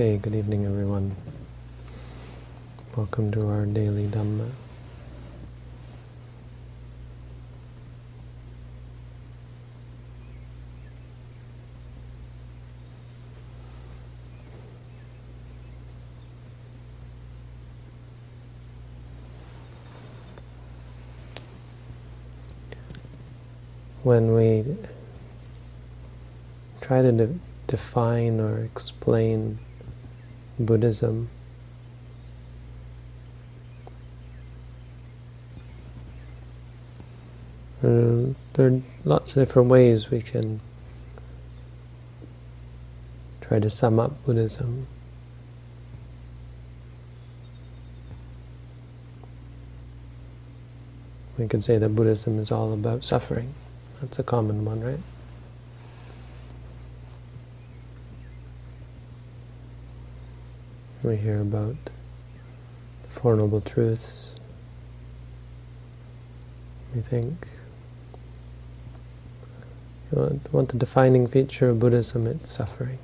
Okay, good evening everyone. Welcome to our daily Dhamma. When we try to de define or explain Buddhism. Uh, there are lots of different ways we can try to sum up Buddhism. We could say that Buddhism is all about suffering. That's a common one, right? We hear about the Four Noble Truths. We think you want, the defining feature of Buddhism, it's suffering.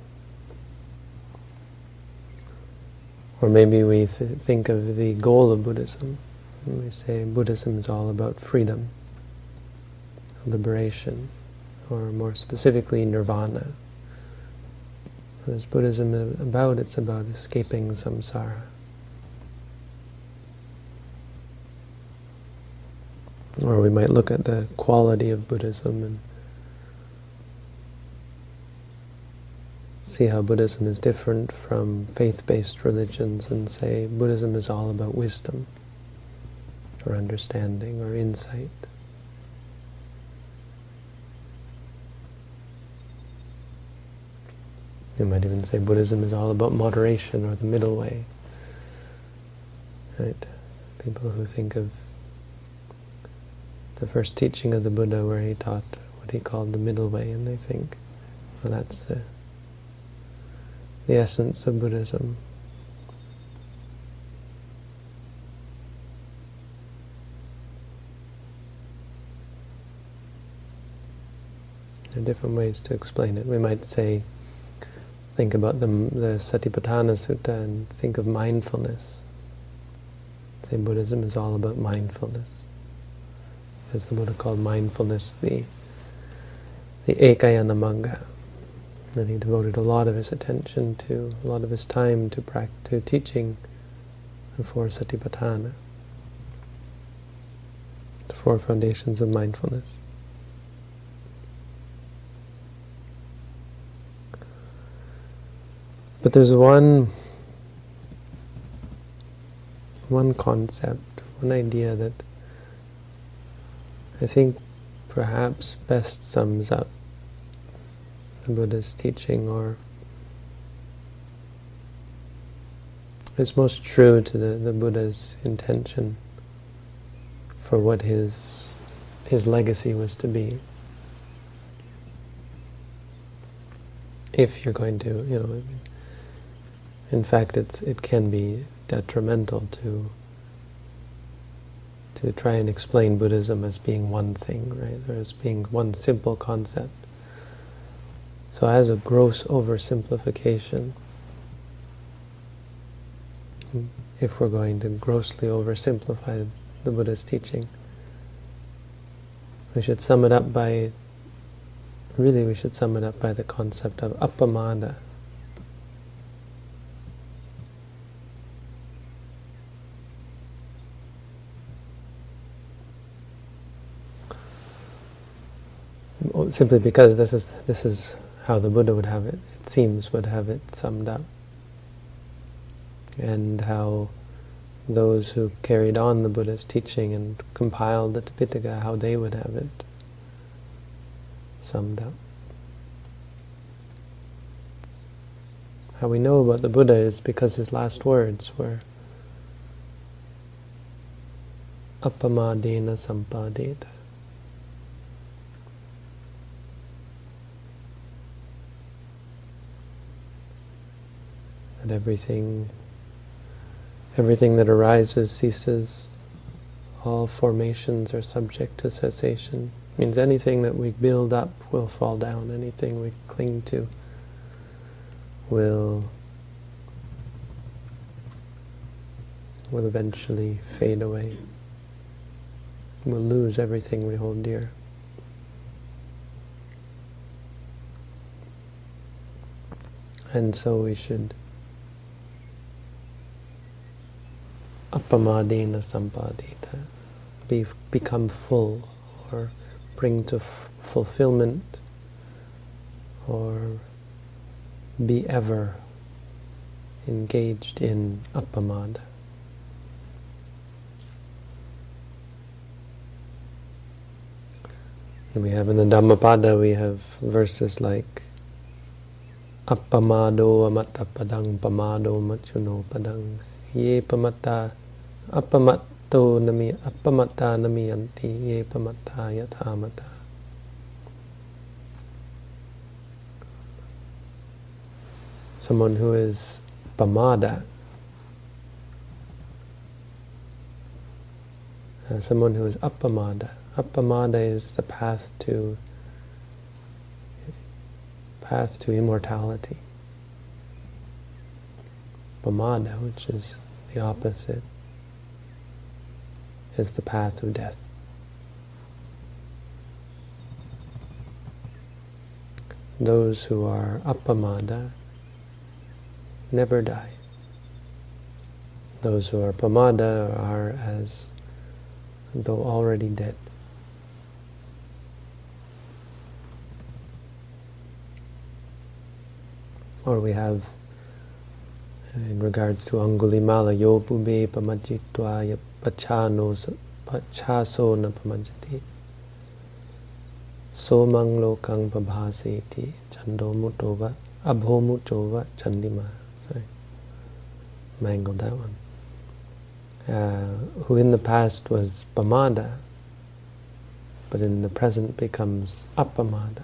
Or maybe we th think of the goal of Buddhism. And we say Buddhism is all about freedom, liberation, or more specifically, nirvana. What is Buddhism about? It's about escaping samsara. Or we might look at the quality of Buddhism and see how Buddhism is different from faith-based religions and say Buddhism is all about wisdom or understanding or insight. You might even say Buddhism is all about moderation or the middle way. Right? People who think of the first teaching of the Buddha where he taught what he called the middle way and they think, well that's the the essence of Buddhism. There are different ways to explain it. We might say think about the, the Satipatthana Sutta and think of mindfulness. Say Buddhism is all about mindfulness. As the Buddha called mindfulness the the Ekayana Magga. And he devoted a lot of his attention to, a lot of his time to, to teaching the four Satipatthana, the four foundations of mindfulness. But there's one one concept, one idea that I think perhaps best sums up the Buddha's teaching or is most true to the, the Buddha's intention for what his his legacy was to be. If you're going to, you know, in fact, it's it can be detrimental to to try and explain Buddhism as being one thing, right, or as being one simple concept. So as a gross oversimplification, if we're going to grossly oversimplify the Buddha's teaching, we should sum it up by, really we should sum it up by the concept of appamada, simply because this is this is how the Buddha would have it, it seems, would have it summed up. And how those who carried on the Buddha's teaching and compiled the Tipitaka, how they would have it summed up. How we know about the Buddha is because his last words were appamadena sampadeta. Everything everything that arises ceases, all formations are subject to cessation. It means anything that we build up will fall down, anything we cling to will will eventually fade away. We'll lose everything we hold dear. And so we should appamadena sampadita, be, become full or bring to fulfillment or be ever engaged in appamada. We have in the Dhammapada, we have verses like Appamado amatta padang pamado machuno padang ye pamatta appamatto nami appamatta namiyanti ye pamatta yathamata someone who is pamada, uh, someone who is appamada. Appamada is the path to path to immortality. Pamada, which is the opposite, is the path of death. Those who are appamada never die. Those who are pamada are as though already dead. Or we have, in regards to Angulimala, yo pube pamajitva pachano pachaso na pamajati. Somang lokang pabhaseti chando mutova abho mutova chandima. Sorry, mangled that one. Uh, who in the past was pamada, but in the present becomes apamada.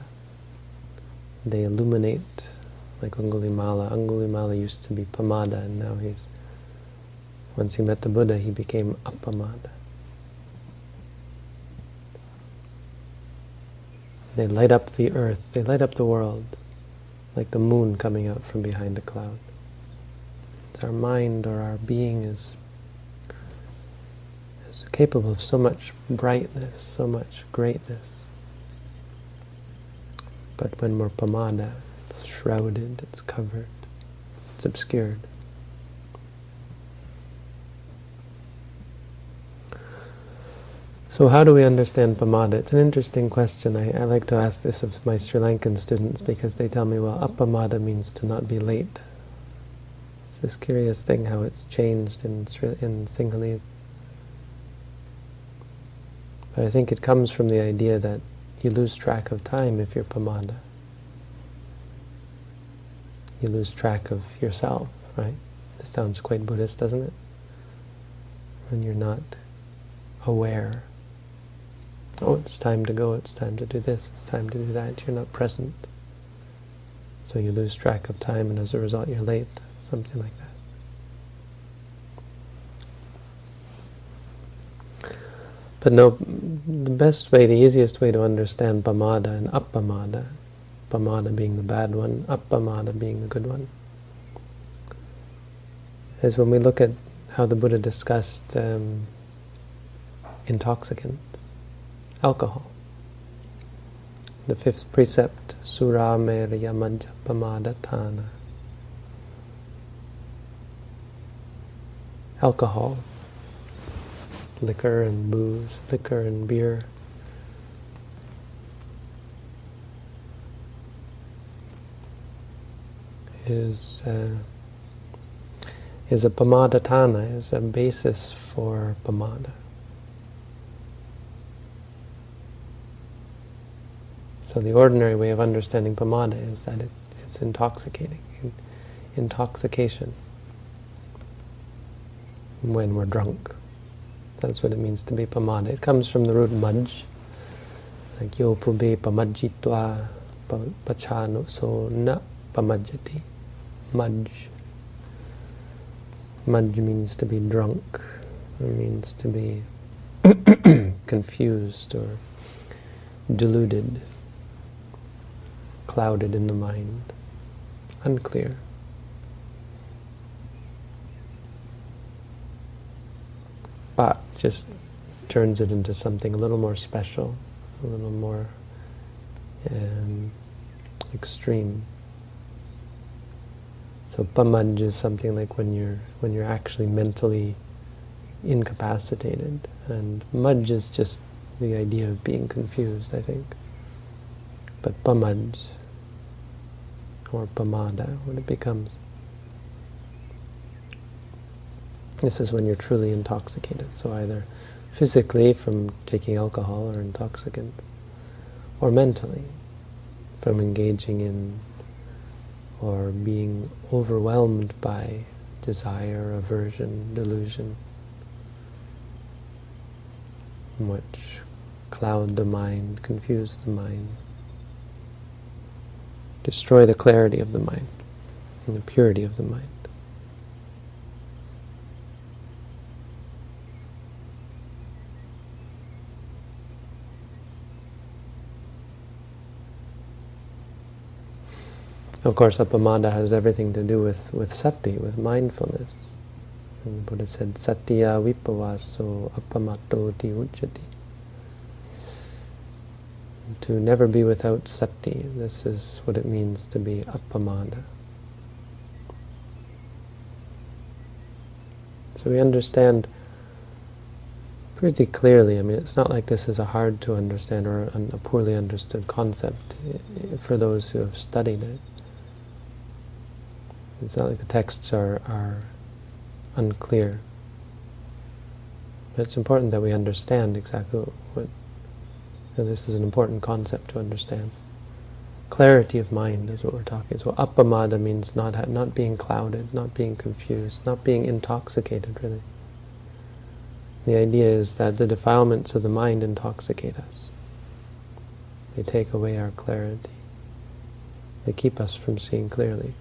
They illuminate like Angulimala. Angulimala used to be pamada, and now he's, once he met the Buddha, he became apamada. They light up the earth, they light up the world, like the moon coming out from behind a cloud It's our mind or our being is, is capable of so much brightness, so much greatness. But when we're pamada, it's shrouded, it's covered, it's obscured. So how do we understand pamada? It's an interesting question. I, I, like to ask this of my Sri Lankan students because they tell me, well, appamada means to not be late. It's this curious thing how it's changed in, in Sinhalese. But I think it comes from the idea that you lose track of time if you're pamada. You lose track of yourself, right? This sounds quite Buddhist, doesn't it? When you're not aware. Oh, it's time to go, it's time to do this, it's time to do that. You're not present. So you lose track of time, and as a result, you're late something like that. But no, the best way, the easiest way to understand pamada and appamada, pamada being the bad one, appamada being the good one, is when we look at how the Buddha discussed um, intoxicants, alcohol. The fifth precept, sura merya majapamada tana. alcohol, liquor and booze, liquor and beer. Is uh, is a pamadatana, is a basis for pamada. So the ordinary way of understanding pamada is that it, it's intoxicating, in, intoxication when we're drunk. That's what it means to be pamada. It comes from the root majj, like yo pube pamajjitva pachano so na pamajjati. Majj. Majj means to be drunk. It means to be confused or deluded, clouded in the mind, unclear. But just turns it into something a little more special, a little more um, extreme. So pamaj is something like when you're when you're actually mentally incapacitated, and maj is just the idea of being confused, I think. But pamaj or pamada, when it becomes. This is when you're truly intoxicated. So either physically from taking alcohol or intoxicants, or mentally from engaging in or being overwhelmed by desire, aversion, delusion, which cloud the mind, confuse the mind, destroy the clarity of the mind and the purity of the mind. Of course, appamada has everything to do with, with sati, with mindfulness. And the Buddha said, Satya vipavaso appamato ti uchati. To never be without sati, this is what it means to be appamada. So we understand pretty clearly. I mean, it's not like this is a hard to understand or a poorly understood concept eh, for those who have studied it. It's not like the texts are, are unclear. But it's important that we understand exactly what, this is an important concept to understand. Clarity of mind is what we're talking. So appamada means not not being clouded, not being confused, not being intoxicated, really. The idea is that the defilements of the mind intoxicate us. They take away our clarity. They keep us from seeing clearly.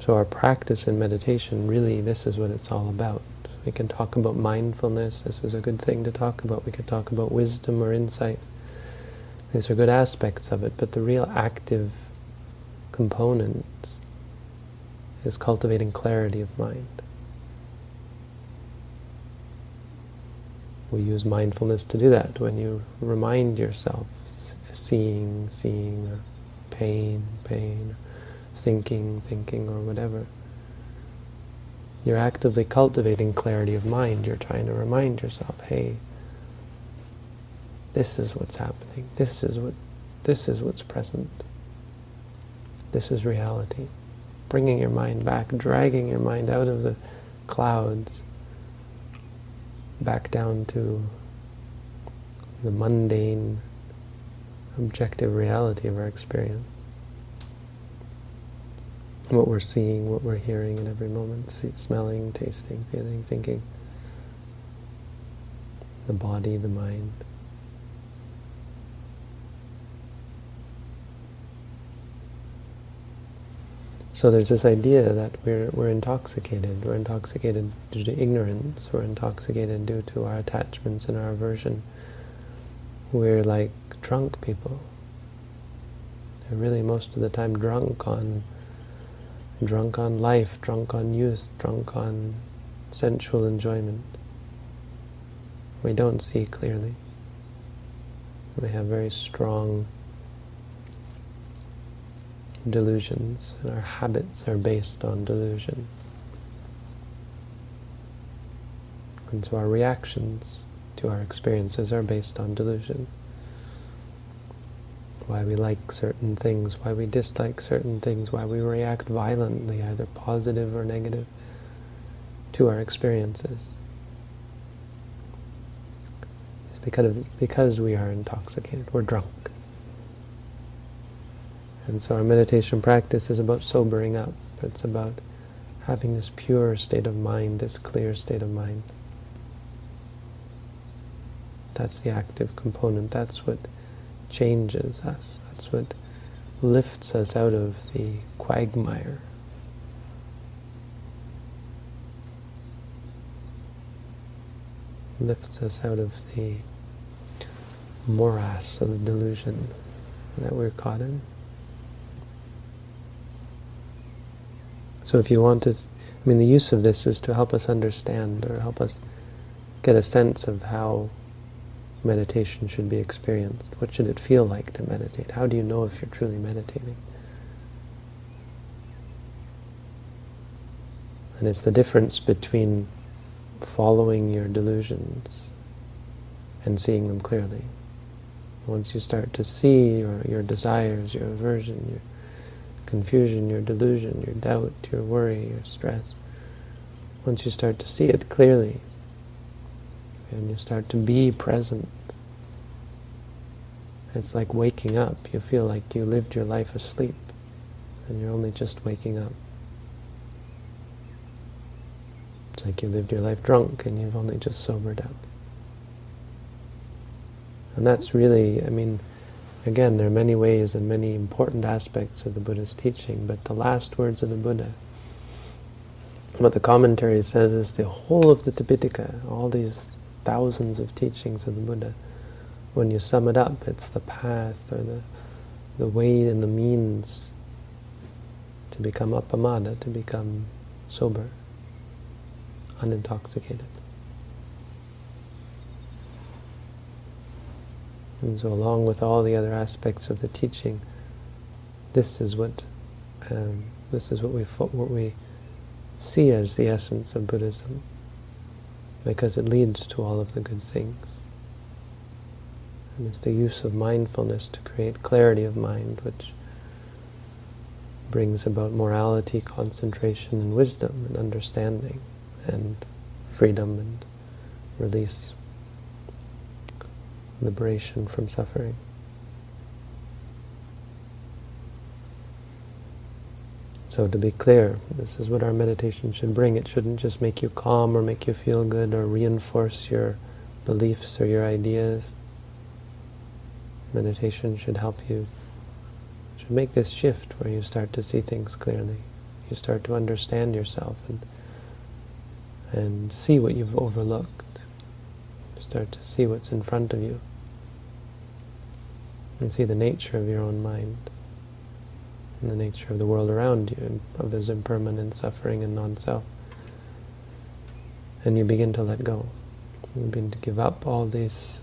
So our practice in meditation, really, this is what it's all about. We can talk about mindfulness. This is a good thing to talk about. We can talk about wisdom or insight. These are good aspects of it, but the real active component is cultivating clarity of mind. We use mindfulness to do that. When you remind yourself, seeing, seeing, pain, pain, thinking, thinking, or whatever. You're actively cultivating clarity of mind. You're trying to remind yourself, hey, this is what's happening. This is what, this is what's present. This is reality. Bringing your mind back, dragging your mind out of the clouds, back down to the mundane, objective reality of our experience what we're seeing, what we're hearing in every moment, see, smelling, tasting, feeling, thinking, the body, the mind. So there's this idea that we're, we're intoxicated. We're intoxicated due to ignorance. We're intoxicated due to our attachments and our aversion. We're like drunk people. They're really most of the time drunk on drunk on life, drunk on youth, drunk on sensual enjoyment. We don't see clearly. We have very strong delusions, and our habits are based on delusion. And so our reactions to our experiences are based on delusion why we like certain things, why we dislike certain things, why we react violently, either positive or negative, to our experiences. It's because, because we are intoxicated, we're drunk. And so our meditation practice is about sobering up. It's about having this pure state of mind, this clear state of mind. That's the active component. That's what changes us. That's what lifts us out of the quagmire. Lifts us out of the morass of delusion that we're caught in. So if you want to I mean, the use of this is to help us understand or help us get a sense of how meditation should be experienced. What should it feel like to meditate? How do you know if you're truly meditating? And it's the difference between following your delusions and seeing them clearly. Once you start to see your, your desires, your aversion, your confusion, your delusion, your doubt, your worry, your stress, once you start to see it clearly, and you start to be present, it's like waking up. You feel like you lived your life asleep, and you're only just waking up. It's like you lived your life drunk, and you've only just sobered up. And that's really, I mean, again, there are many ways and many important aspects of the Buddha's teaching, but the last words of the Buddha, what the commentary says is the whole of the Tipitaka, all these thousands of teachings of the Buddha, when you sum it up, it's the path or the, the way and the means to become appamada, to become sober, unintoxicated. And so along with all the other aspects of the teaching, this is what um, this is what we what we see as the essence of Buddhism, because it leads to all of the good things. And it's the use of mindfulness to create clarity of mind, which brings about morality, concentration, and wisdom, and understanding, and freedom and release liberation from suffering. So to be clear, this is what our meditation should bring. It shouldn't just make you calm or make you feel good or reinforce your beliefs or your ideas. Meditation should help you, should make this shift where you start to see things clearly. You start to understand yourself and, and see what you've overlooked start to see what's in front of you and see the nature of your own mind and the nature of the world around you, of its impermanent suffering and non-self. And you begin to let go. You begin to give up all these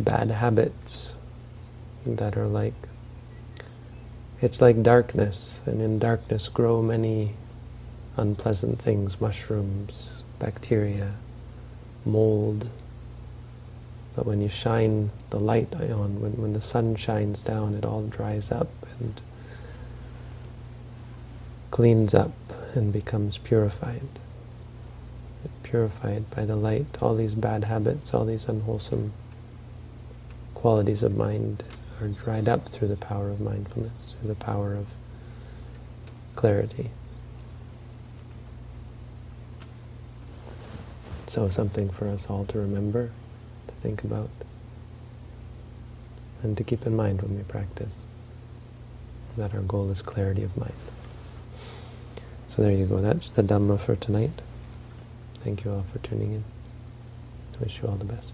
bad habits that are like, it's like darkness, and in darkness grow many unpleasant things, mushrooms, bacteria, mold. But when you shine the light on, when, when the sun shines down, it all dries up and cleans up and becomes purified. Purified by the light, all these bad habits, all these unwholesome qualities of mind are dried up through the power of mindfulness, through the power of clarity. So something for us all to remember, to think about, and to keep in mind when we practice that our goal is clarity of mind. So there you go. That's the Dhamma for tonight. Thank you all for tuning in. I wish you all the best.